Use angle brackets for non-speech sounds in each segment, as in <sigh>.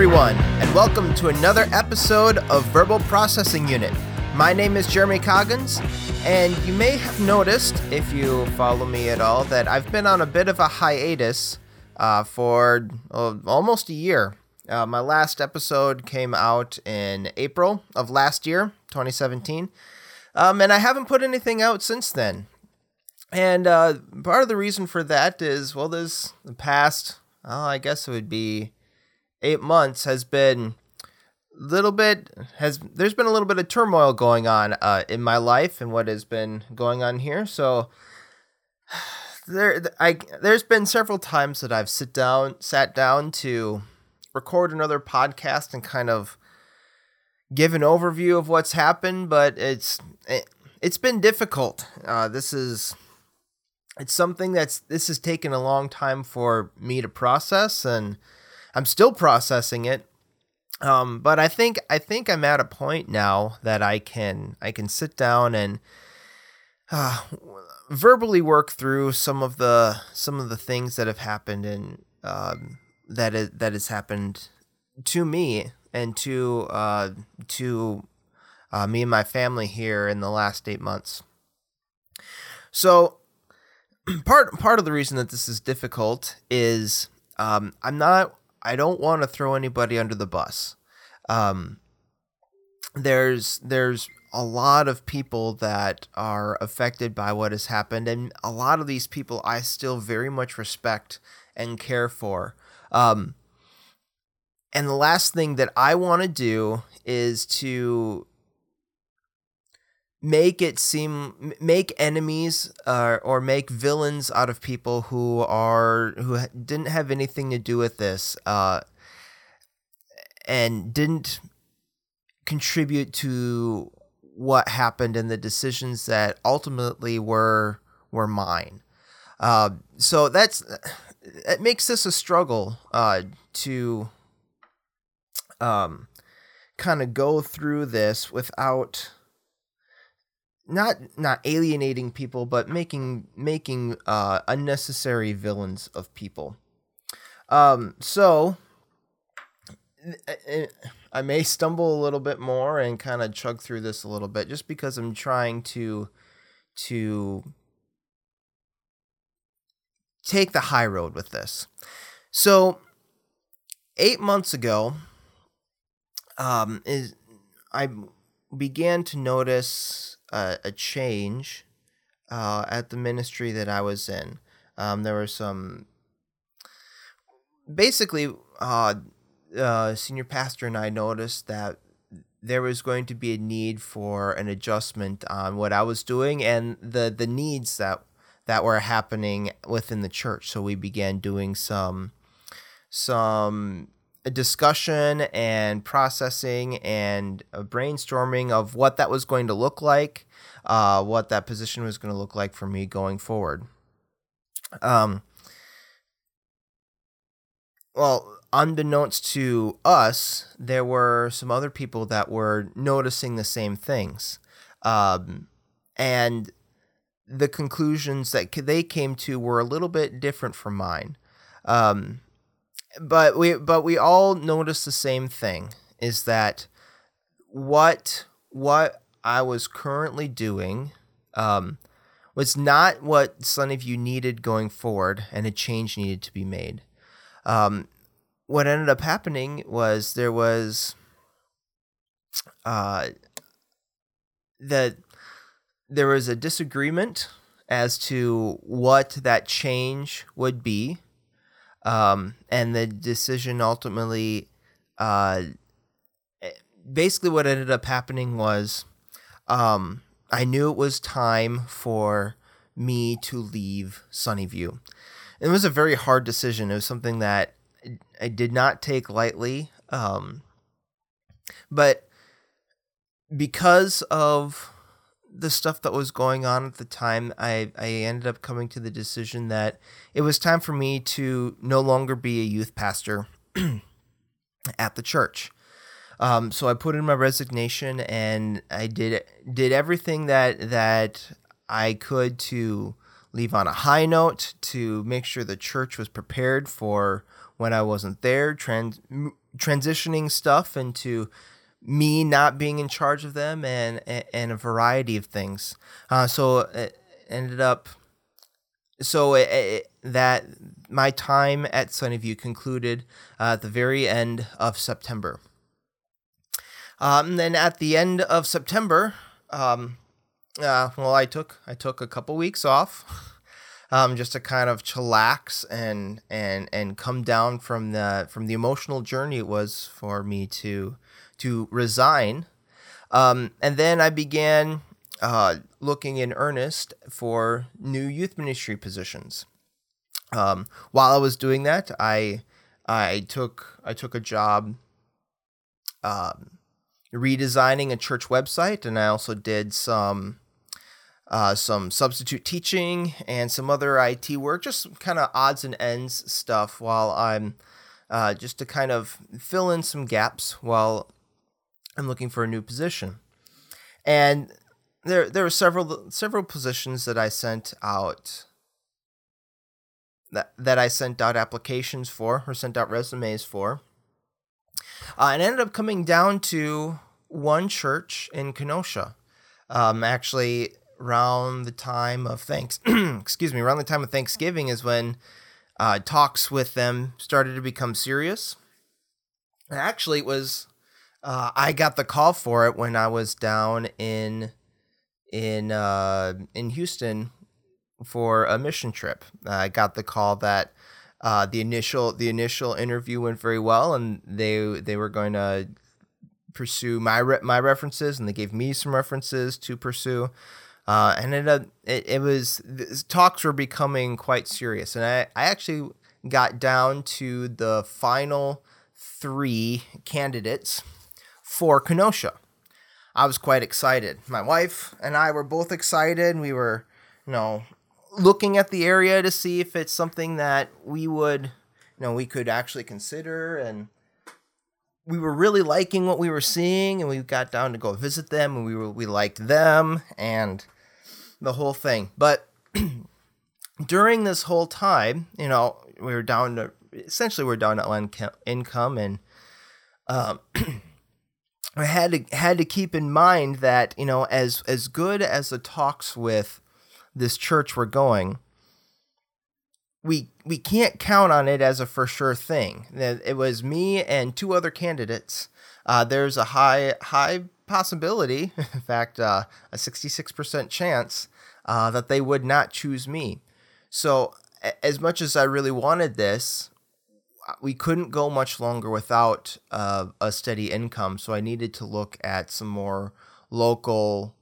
everyone, and welcome to another episode of Verbal Processing Unit. My name is Jeremy Coggins, and you may have noticed, if you follow me at all, that I've been on a bit of a hiatus uh, for uh, almost a year. Uh, my last episode came out in April of last year, 2017, um, and I haven't put anything out since then. And uh, part of the reason for that is, well, there's the past, I guess it would be eight months has been a little bit has there's been a little bit of turmoil going on uh, in my life and what has been going on here. So <sighs> there, I there's been several times that I've sit down sat down to record another podcast and kind of give an overview of what's happened, but it's it, it's been difficult. Uh, this is it's something that's this has taken a long time for me to process and I'm still processing it. Um, but I think I think I'm at a point now that I can I can sit down and uh, verbally work through some of the some of the things that have happened and um, that is, that has happened to me and to uh, to uh, me and my family here in the last eight months. So <clears throat> part part of the reason that this is difficult is um, I'm not I don't want to throw anybody under the bus. Um, there's there's a lot of people that are affected by what has happened, and a lot of these people I still very much respect and care for. Um, and the last thing that I want to do is to make it seem make enemies uh, or make villains out of people who are who didn't have anything to do with this uh, and didn't contribute to what happened and the decisions that ultimately were were mine. Uh, so that's it makes this a struggle uh, to um, kind of go through this without not not alienating people, but making making uh, unnecessary villains of people. Um, so I may stumble a little bit more and kind of chug through this a little bit, just because I'm trying to to take the high road with this. So eight months ago, um, is I began to notice a, a change uh, at the ministry that I was in. Um, there were some, basically, uh, uh, senior pastor and I noticed that there was going to be a need for an adjustment on what I was doing and the the needs that that were happening within the church. So we began doing some some discussion and processing and brainstorming of what that was going to look like, uh, what that position was going to look like for me going forward. Um, well, unbeknownst to us, there were some other people that were noticing the same things. Um, and the conclusions that they came to were a little bit different from mine. Um, but we but we all noticed the same thing is that what what I was currently doing um, was not what Sunnyview needed going forward, and a change needed to be made. Um, what ended up happening was there was uh, that there was a disagreement as to what that change would be um, and the decision ultimately, uh, basically, what ended up happening was um, I knew it was time for me to leave Sunnyview. It was a very hard decision. It was something that I did not take lightly. Um, but because of the stuff that was going on at the time, I, I ended up coming to the decision that it was time for me to no longer be a youth pastor <clears throat> at the church. Um, so I put in my resignation and I did did everything that that I could to leave on a high note to make sure the church was prepared for when I wasn't there. Trans transitioning stuff into me not being in charge of them and and a variety of things. Uh, so it ended up so it, it, that my time at Sunnyview concluded uh, at the very end of September. Um, then at the end of September, um, uh, well, I took I took a couple weeks off, <laughs> um, just to kind of chillax and and and come down from the from the emotional journey it was for me to to resign, um, and then I began uh, looking in earnest for new youth ministry positions. Um, while I was doing that, I I took I took a job um, redesigning a church website, and I also did some uh, some substitute teaching and some other IT work, just kind of odds and ends stuff while I'm uh, just to kind of fill in some gaps while I'm looking for a new position. And there there were several several positions that I sent out that that I sent out applications for or sent out resumes for. Uh, and ended up coming down to one church in Kenosha. Um, actually, around the time of thanks, <clears throat> excuse me, around the time of Thanksgiving is when uh, talks with them started to become serious. And actually, it was uh, I got the call for it when I was down in in uh, in Houston for a mission trip. I got the call that uh, the initial the initial interview went very well, and they they were going to pursue my re- my references, and they gave me some references to pursue. Uh, and it, uh, it it was talks were becoming quite serious, and I I actually got down to the final three candidates for Kenosha. I was quite excited. My wife and I were both excited. We were, you know, looking at the area to see if it's something that we would, you know, we could actually consider. And we were really liking what we were seeing. And we got down to go visit them and we were, we liked them and the whole thing. But <clears throat> during this whole time, you know, we were down to, essentially, we we're down to income and, um, <clears throat> I had to had to keep in mind that you know as as good as the talks with this church were going, we we can't count on it as a for sure thing. It was me and two other candidates. Uh, there's a high high possibility, <laughs> in fact, uh, a 66% chance uh, that they would not choose me. So as much as I really wanted this, we couldn't go much longer without uh, a steady income, so I needed to look at some more local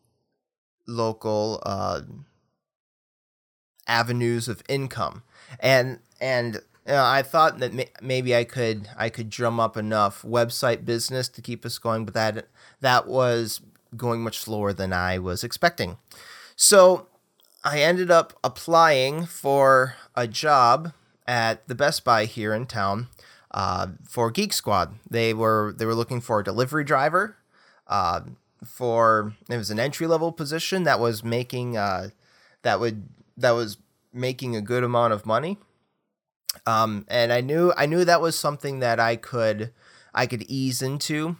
local uh, avenues of income, and and you know, I thought that may- maybe I could I could drum up enough website business to keep us going, but that that was going much slower than I was expecting. So I ended up applying for a job at the Best Buy here in town uh, for Geek Squad. They were they were looking for a delivery driver. Uh, for it was an entry level position that was making uh, that would that was making a good amount of money. Um, and I knew I knew that was something that I could I could ease into.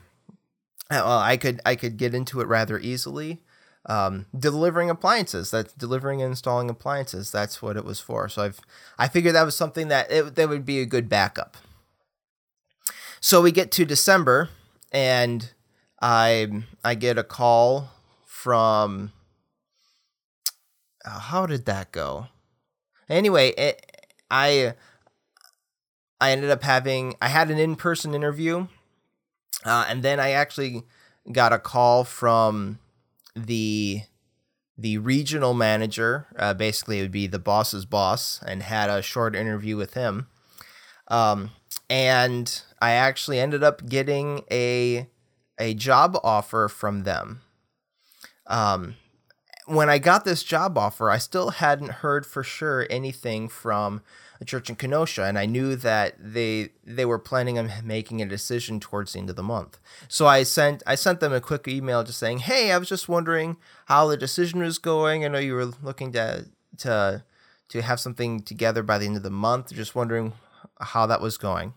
Uh, well, I could I could get into it rather easily um, delivering appliances. That's delivering and installing appliances. That's what it was for. So I've I figured that was something that it, that would be a good backup. So we get to December, and I I get a call from. Uh, how did that go? Anyway, it, I I ended up having I had an in person interview, uh, and then I actually got a call from the the regional manager, uh, basically it would be the boss's boss, and had a short interview with him. Um, and I actually ended up getting a a job offer from them. Um, when I got this job offer, I still hadn't heard for sure anything from a church in Kenosha, and I knew that they they were planning on <laughs> making a decision towards the end of the month. So I sent I sent them a quick email just saying, "Hey, I was just wondering how the decision was going. I know you were looking to to to have something together by the end of the month. Just wondering how that was going."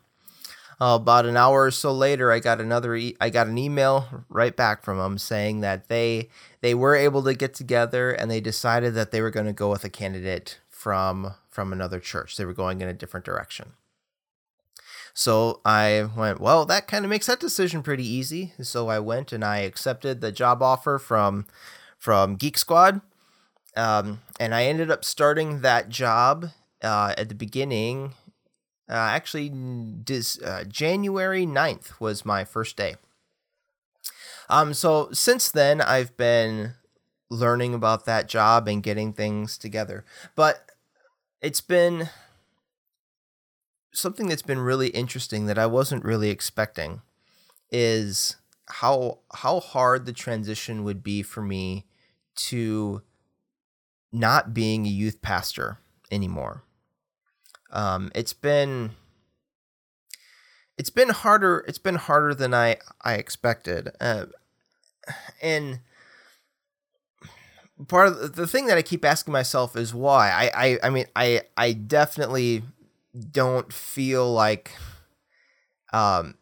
uh, about an hour or so later, I got another. E- I got an email right back from them saying that they they were able to get together and they decided that they were going to go with a candidate from from another church. They were going in a different direction. So I went, well, that kind of makes that decision pretty easy. So I went and I accepted the job offer from from Geek Squad, um, and I ended up starting that job uh, at the beginning. Uh, actually, dis, uh, January 9th was my first day. Um, so since then, I've been learning about that job and getting things together. But it's been something that's been really interesting that I wasn't really expecting is how how hard the transition would be for me to not being a youth pastor anymore. Um, it's been it's been harder. It's been harder than I I expected, uh, and part of the, thing that I keep asking myself is why. I I, I mean I I definitely don't feel like um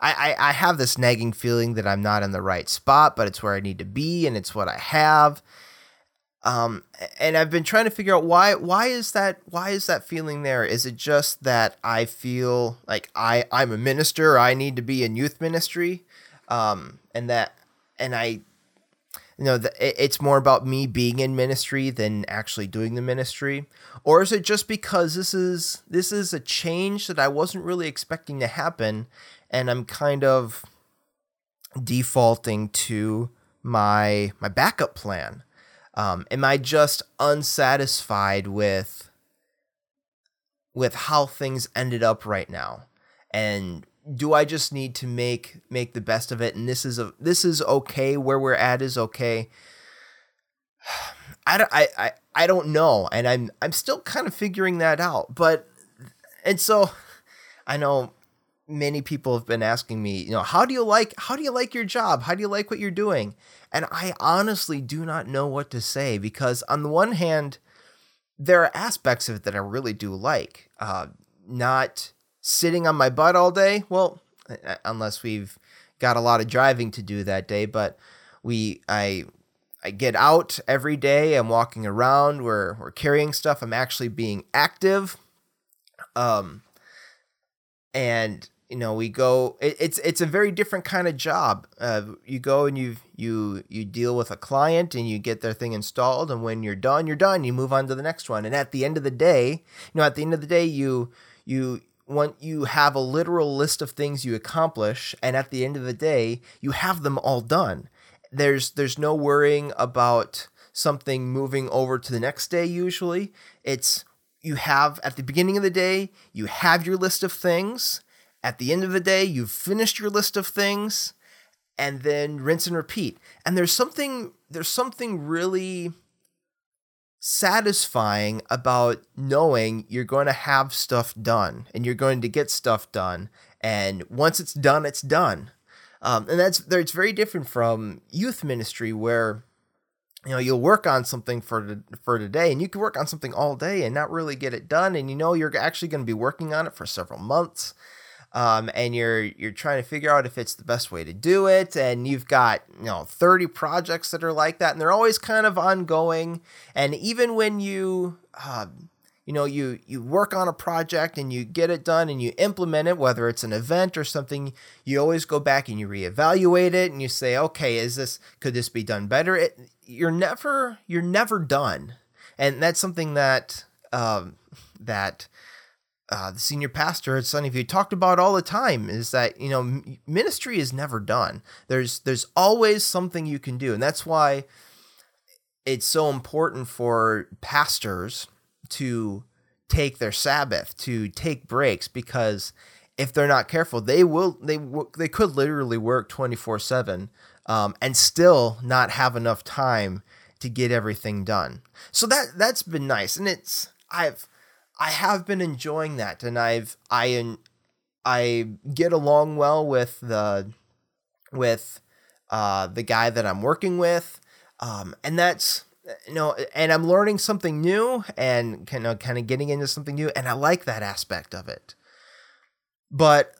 I, I, I have this nagging feeling that I'm not in the right spot, but it's where I need to be and it's what I have. Um, and I've been trying to figure out why why is that why is that feeling there? Is it just that I feel like I I'm a minister, I need to be in youth ministry, um, and that and I you know, the, it's more about me being in ministry than actually doing the ministry, or is it just because this is this is a change that I wasn't really expecting to happen, and I'm kind of defaulting to my my backup plan? Um, am I just unsatisfied with with how things ended up right now, and do I just need to make make the best of it? And this is a this is okay. Where we're at is okay. <sighs> I don't I, I I don't know. And I'm I'm still kind of figuring that out. But and so I know many people have been asking me you know how do you like how do you like your job? How do you like what you're doing? And I honestly do not know what to say because on the one hand there are aspects of it that I really do like. Uh not sitting on my butt all day. Well, unless we've got a lot of driving to do that day, but we I I get out every day. I'm walking around. We're we're carrying stuff. I'm actually being active. Um, and you know we go. It, it's it's a very different kind of job. Uh, you go and you you you deal with a client and you get their thing installed. And when you're done, you're done. You move on to the next one. And at the end of the day, you know, at the end of the day, you you when you have a literal list of things you accomplish and at the end of the day you have them all done. There's there's no worrying about something moving over to the next day usually. It's you have at the beginning of the day you have your list of things. At the end of the day you've finished your list of things and then rinse and repeat. And there's something there's something really satisfying about knowing you're going to have stuff done and you're going to get stuff done. And once it's done, it's done. Um, and that's it's very different from youth ministry where you know you'll work on something for the, for today and you can work on something all day and not really get it done and you know you're actually going to be working on it for several months um, and you're you're trying to figure out if it's the best way to do it and you've got you know 30 projects that are like that and they're always kind of ongoing and even when you uh, you know you you work on a project and you get it done and you implement it whether it's an event or something you always go back and you reevaluate it and you say okay is this could this be done better? It, you're never you're never done and that's something that um, that uh, the senior pastor at Sunnyview talked about all the time is that you know ministry is never done. There's there's always something you can do, and that's why it's so important for pastors to take their Sabbath, to take breaks, because if they're not careful, they will they they could literally work twenty four seven um, and still not have enough time to get everything done. So that that's been nice, and it's I've I have been enjoying that, and I've I I get along well with the with uh, the guy that I'm working with, um, and that's you know, and I'm learning something new and kind of kind of getting into something new, and I like that aspect of it. but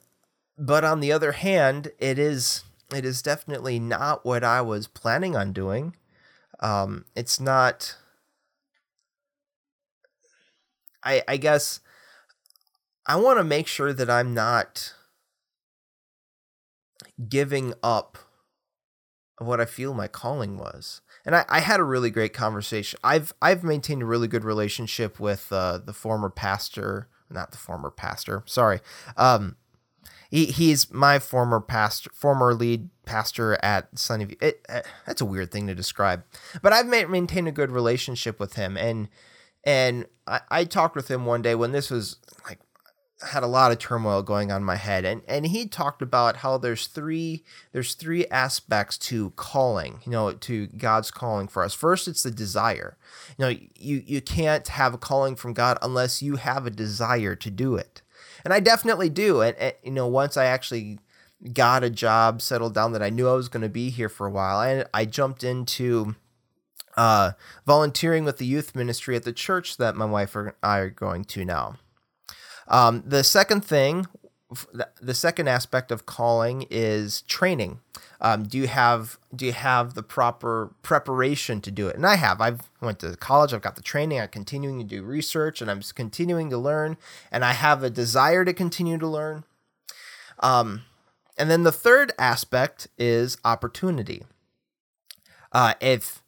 but on the other hand, it is it is definitely not what I was planning on doing. Um, it's not. I I guess I want to make sure that I'm not giving up what I feel my calling was. And I, I had a really great conversation. I've I've maintained a really good relationship with uh, the former pastor, not the former pastor. Sorry, um, he, he's my former pastor, former lead pastor at Sunnyview. It, it, that's a weird thing to describe, but I've ma- maintained a good relationship with him, and and I, I talked with him one day when this was like had a lot of turmoil going on in my head and and he talked about how there's three there's three aspects to calling you know to God's calling for us first it's the desire you know you you can't have a calling from God unless you have a desire to do it and I definitely do. And, and you know, once I actually got a job, settled down, that I knew I was going to be here for a while, I I jumped into uh, volunteering with the youth ministry at the church that my wife and I are going to now. Um, the second thing, the second aspect of calling is training. Um, do you have do you have the proper preparation to do it? And I have. I've went to college. I've got the training. I'm continuing to do research, and I'm continuing to learn. And I have a desire to continue to learn. Um, and then the third aspect is opportunity. Uh, if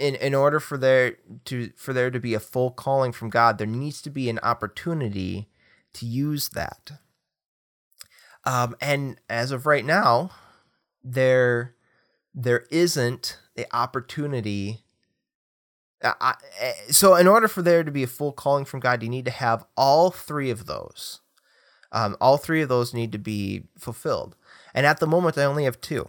in in order for there to for there to be a full calling from God, there needs to be an opportunity to use that. Um, and as of right now, there there isn't the opportunity. I, eh, so in order for there to be a full calling from god you need to have all three of those. Um, all three of those need to be fulfilled. And at the moment i only have two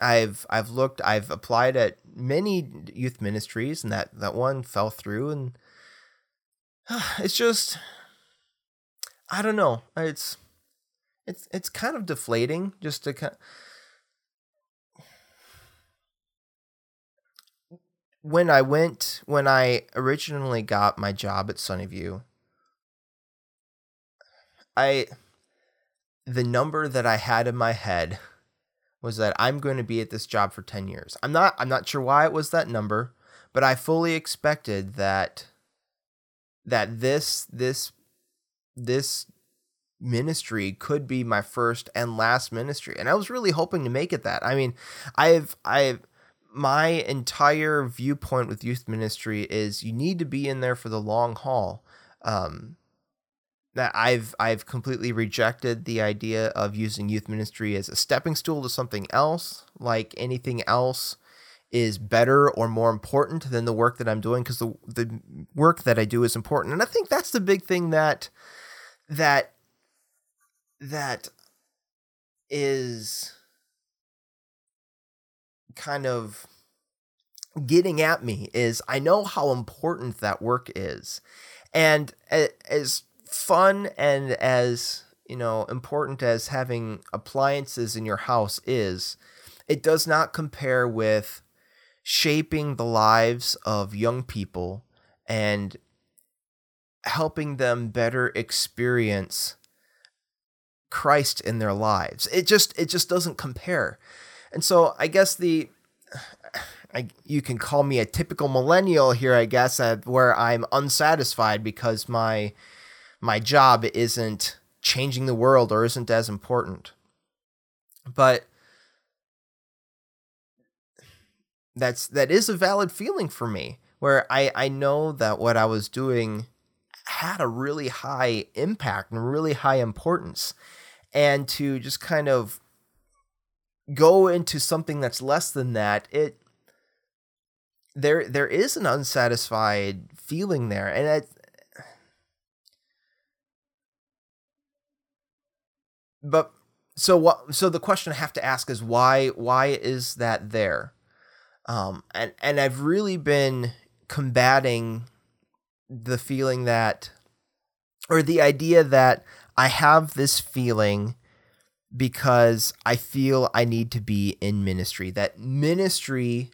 i've i've looked i've applied at many youth ministries and that that one fell through and uh, <sighs> it's just i don't know. It's it's it's kind of deflating just to kind when I went when I originally got my job at Sunnyview, I the number that I had in my head was that I'm going to be at this job for 10 years. I'm not I'm not sure why it was that number, but I fully expected that that this this this ministry could be my first and last ministry. And I was really hoping to make it that. I mean, I've I've my entire viewpoint with youth ministry is you need to be in there for the long haul. Um, that I've I've completely rejected the idea of using youth ministry as a stepping stool to something else, like anything else is better or more important than the work that I'm doing because the the work that I do is important. And I think that's the big thing that that that is kind of getting at me is I know how important that work is. And as fun and as, you know, important as having appliances in your house is, it does not compare with shaping the lives of young people and helping them better experience Christ in their lives. It just it just doesn't compare. And so I guess the I, you can call me a typical millennial here, I guess, where I'm unsatisfied because my my job isn't changing the world or isn't as important. But that's that is a valid feeling for me where I, I know that what I was doing had a really high impact and really high importance. And to just kind of go into something that's less than that, it there there is an unsatisfied feeling there, and it. But so what? So the question I have to ask is why? Why is that there? Um, and and I've really been combating the feeling that, or the idea that I have this feeling because I feel I need to be in ministry. That ministry,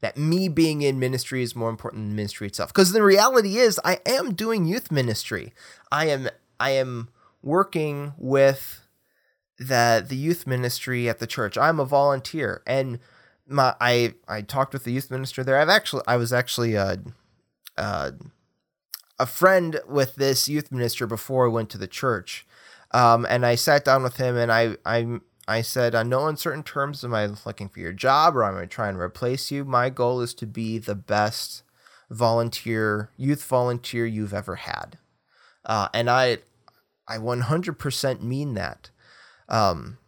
that me being in ministry is more important than ministry itself. Because the reality is, I am doing youth ministry. I am, I am working with the the youth ministry at the church. I'm a volunteer, and my I I talked with the youth minister there. I've actually I was actually a, a, a friend with this youth minister before I went to the church, um, and I sat down with him and I I I said, on no uncertain terms am I looking for your job or am I trying to replace you. My goal is to be the best volunteer youth volunteer you've ever had, uh, and I I 100% mean that. Um,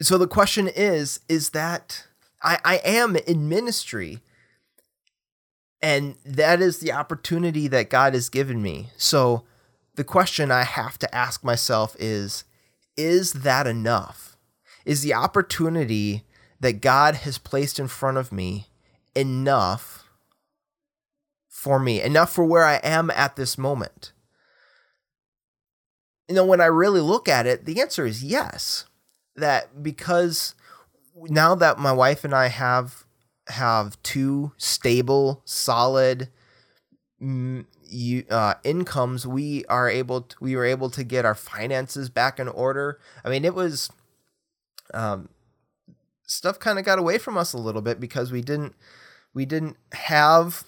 so the question is, is that I, I am in ministry and that is the opportunity that God has given me. So the question I have to ask myself is, is that enough? Is the opportunity that God has placed in front of me enough for me, enough for where I am at this moment? You know, when I really look at it, the answer is yes. That because now that my wife and I have have two stable, solid mm, you, uh, incomes, we are able to, we were able to get our finances back in order. I mean, it was um, stuff kind of got away from us a little bit because we didn't we didn't have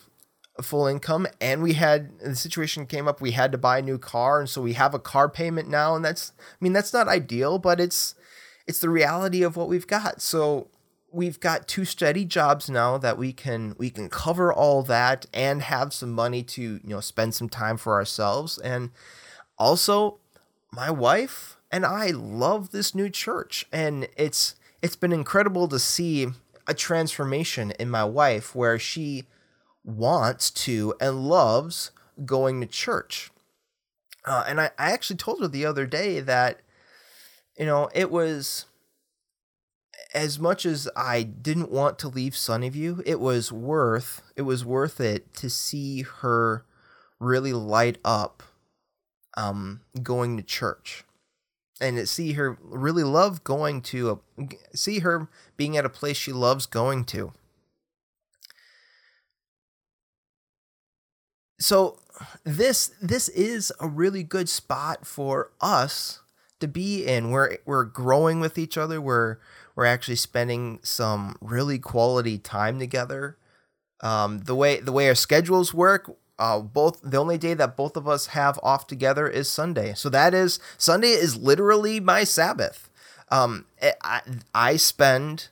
full income and we had the situation came up we had to buy a new car and so we have a car payment now and that's i mean that's not ideal but it's it's the reality of what we've got. So we've got two steady jobs now that we can we can cover all that and have some money to you know spend some time for ourselves. And also my wife and I love this new church and it's it's been incredible to see a transformation in my wife where she wants to and loves going to church. Uh, and I, I actually told her the other day that, you know, it was as much as I didn't want to leave Sunnyview, it was worth it was worth it to see her really light up um, going to church and to see her really love going to a, see her being at a place she loves going to so this this is a really good spot for us to be in. We're we're growing with each other. We're we're actually spending some really quality time together. Um, the way the way our schedules work, uh, both the only day that both of us have off together is Sunday. So that is Sunday is literally my Sabbath. Um, I I spend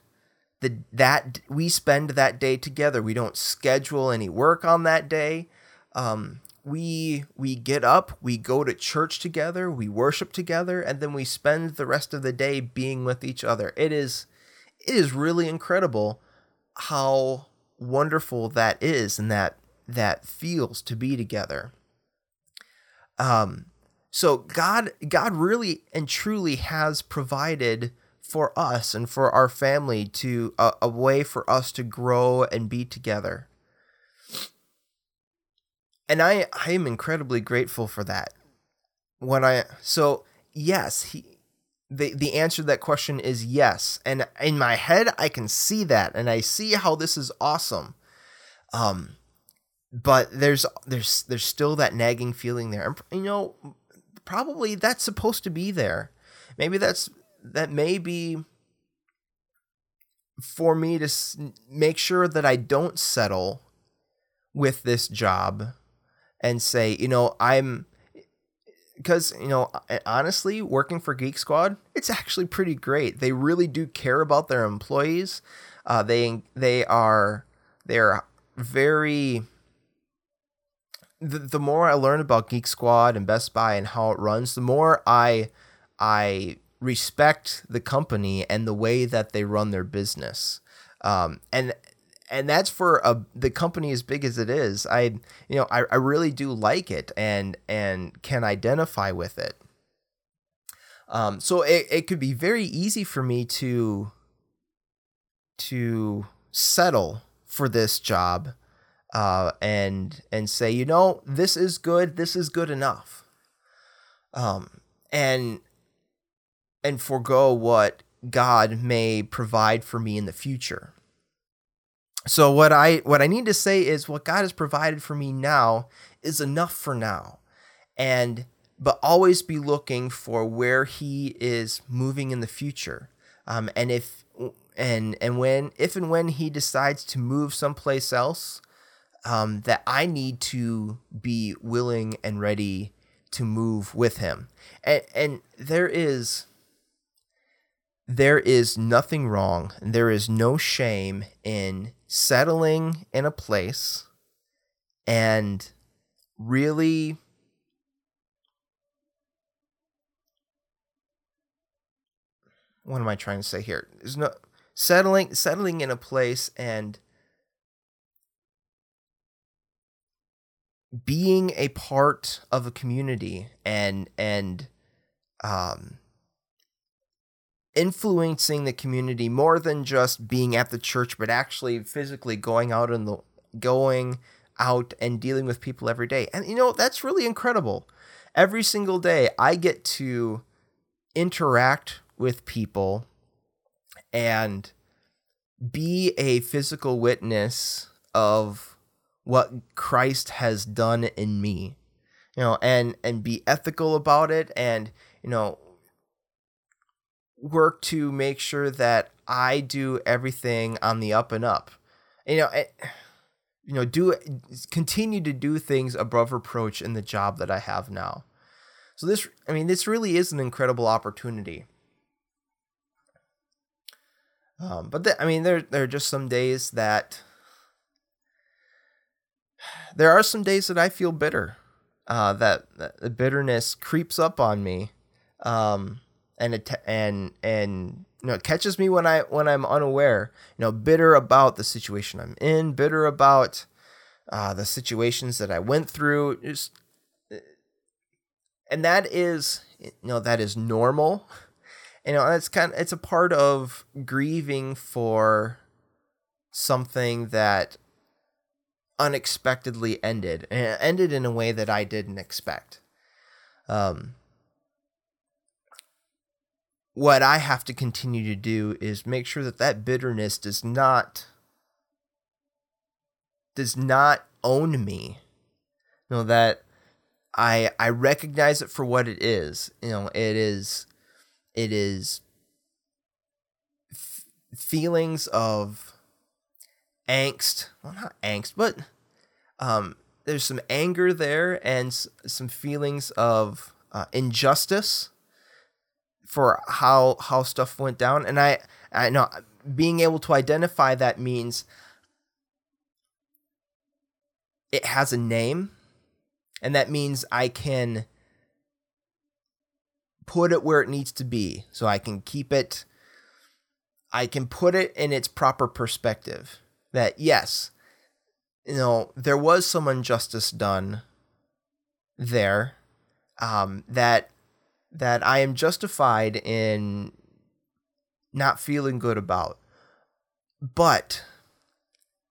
the that we spend that day together. We don't schedule any work on that day um, we we get up, we go to church together, we worship together, and then we spend the rest of the day being with each other. It is it is really incredible how wonderful that is and that that feels to be together. Um so God God really and truly has provided for us and for our family to a, a way for us to grow and be together and I I am incredibly grateful for that. When I so yes, he the the answer to that question is yes. And in my head I can see that and I see how this is awesome. Um but there's there's there's still that nagging feeling there. And, you know, probably that's supposed to be there. Maybe that's that may be for me to make sure that I don't settle with this job and say, you know, I'm because you know honestly working for geek squad it's actually pretty great. They really do care about their employees. Uh, they they are they're very the, the more i learn about geek squad and best buy and how it runs the more i i respect the company and the way that they run their business. Um, and and that's for a, the company as big as it is. I, you know, I, I really do like it and and can identify with it. Um, so it, it could be very easy for me to to settle for this job uh, and and say, you know, this is good, this is good enough, um, and and forego what God may provide for me in the future so what I what I need to say is what God has provided for me now is enough for now. And but always be looking for where he is moving in the future. Um, and if and and when if and when he decides to move someplace else, um, that I need to be willing and ready to move with him. And and there is there is nothing wrong there is no shame in settling in a place and really what am I trying to say here? There's no settling settling in a place and being a part of a community and and um influencing the community more than just being at the church but actually physically going out and going out and dealing with people every day and you know that's really incredible every single day i get to interact with people and be a physical witness of what Christ has done in me. You know, and and be ethical about it and, you know, work to make sure that I do everything on the up and up. You know, you know, do continue to do things above reproach in the job that I have now. So this I mean, this really is an incredible opportunity. Um, but the, I mean, there there are just some days that there are some days that I feel bitter. Uh, that, that the bitterness creeps up on me, um, and it and and you know it catches me when I when I'm unaware. You know, bitter about the situation I'm in, bitter about uh, the situations that I went through. Just, and that is you know that is normal you know it's kind of, it's a part of grieving for something that unexpectedly ended and ended in a way that I didn't expect. Um, what I have to continue to do is make sure that that bitterness does not does not own me. You know that I I recognize it for what it is. You know, it is it is f- feelings of angst. Well, not angst, but um, there's some anger there and s- some feelings of uh, injustice for how how stuff went down. And I I know being able to identify that means it has a name, and that means I can put it where it needs to be so I can keep it I can put it in its proper perspective that yes you know there was some injustice done there um that that I am justified in not feeling good about. But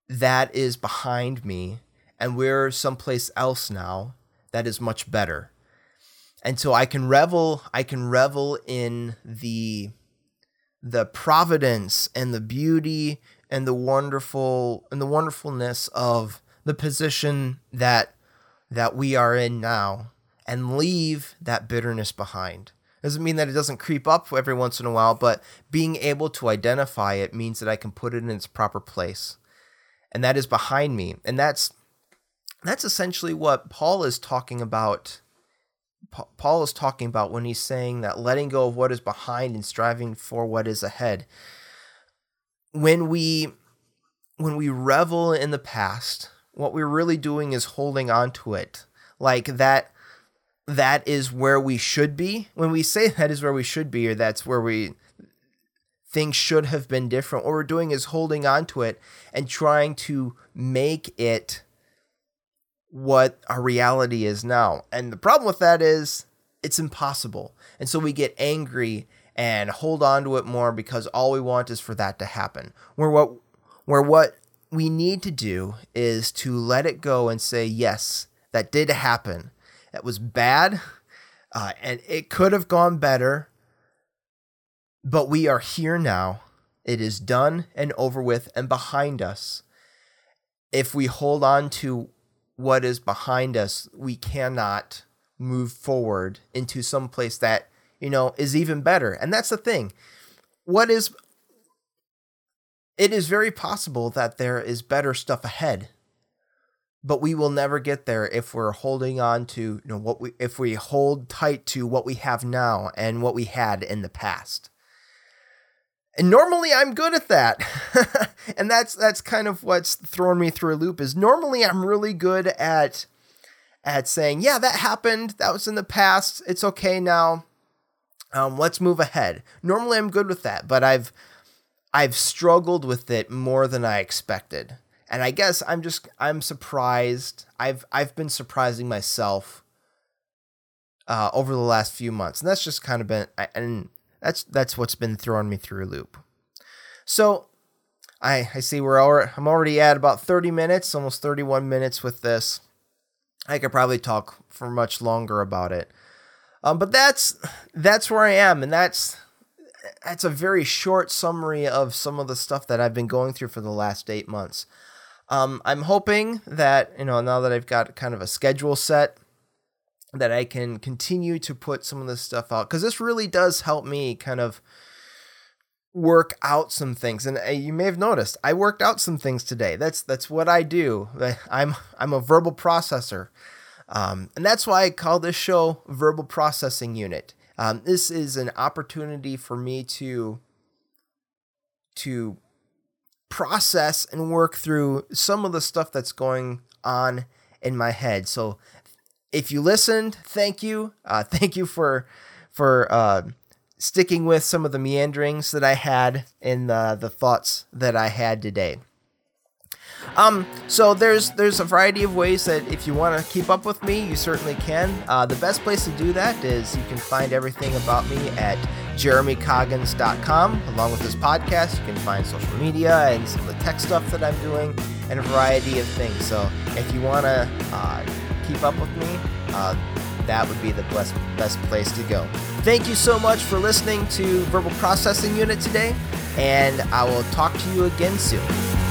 that is behind me and we're someplace else now that is much better. And so I can revel I can revel in the the providence and the beauty and the wonderful and the wonderfulness of the position that that we are in now and leave that bitterness behind. Doesn't mean that it doesn't creep up every once in a while, but being able to identify it means that I can put it in its proper place. And that is behind me. And that's that's essentially what Paul is talking about Paul is talking about when he's saying that letting go of what is behind and striving for what is ahead. When we when we revel in the past, what we're really doing is holding on to it. Like that that is where we should be. When we say that is where we should be or that's where we things should have been different, what we're doing is holding on to it and trying to make it what our reality is now. And the problem with that is it's impossible. And so we get angry and hold on to it more because all we want is for that to happen. Where what where what we need to do is to let it go and say, yes, that did happen. That was bad, uh, and it could have gone better, but we are here now. It is done and over with and behind us. If we hold on to what is behind us, we cannot move forward into some place that, you know, is even better. And that's the thing. What is it is very possible that there is better stuff ahead. But we will never get there if we're holding on to, you know, what we if we hold tight to what we have now and what we had in the past. And normally I'm good at that. <laughs> and that's that's kind of what's thrown me through a loop is normally I'm really good at at saying, yeah, that happened. That was in the past. It's okay now. Um, let's move ahead. Normally I'm good with that, but I've I've struggled with it more than I expected. And I guess I'm just I'm surprised. I've I've been surprising myself uh, over the last few months, and that's just kind of been and that's that's what's been throwing me through a loop. So I I see we're already I'm already at about 30 minutes, almost 31 minutes with this. I could probably talk for much longer about it. Um, but that's that's where I am, and that's that's a very short summary of some of the stuff that I've been going through for the last eight months. Um, I'm hoping that you know now that I've got kind of a schedule set, that I can continue to put some of this stuff out because this really does help me kind of work out some things. And uh, you may have noticed I worked out some things today. That's that's what I do. <laughs> I'm I'm a verbal processor. Um, and that's why I call this show verbal processing unit. Um, this is an opportunity for me to to process and work through some of the stuff that's going on in my head. So if you listened, thank you. Uh, <laughs> thank you for for uh, sticking with some of the meanderings that I had in the the thoughts that I had today. Um, so there's there's a variety of ways that if you want to keep up with me, you certainly can. Uh, the best place to do that is you can find everything about me at jeremycoggins.com. Along with this podcast, you can find social media and some of the tech stuff that I'm doing and a variety of things. So if you want to uh, keep up with me, uh, that would be the best, best place to go. Thank you so much for listening to Verbal Processing Unit today, and I will talk to you again soon.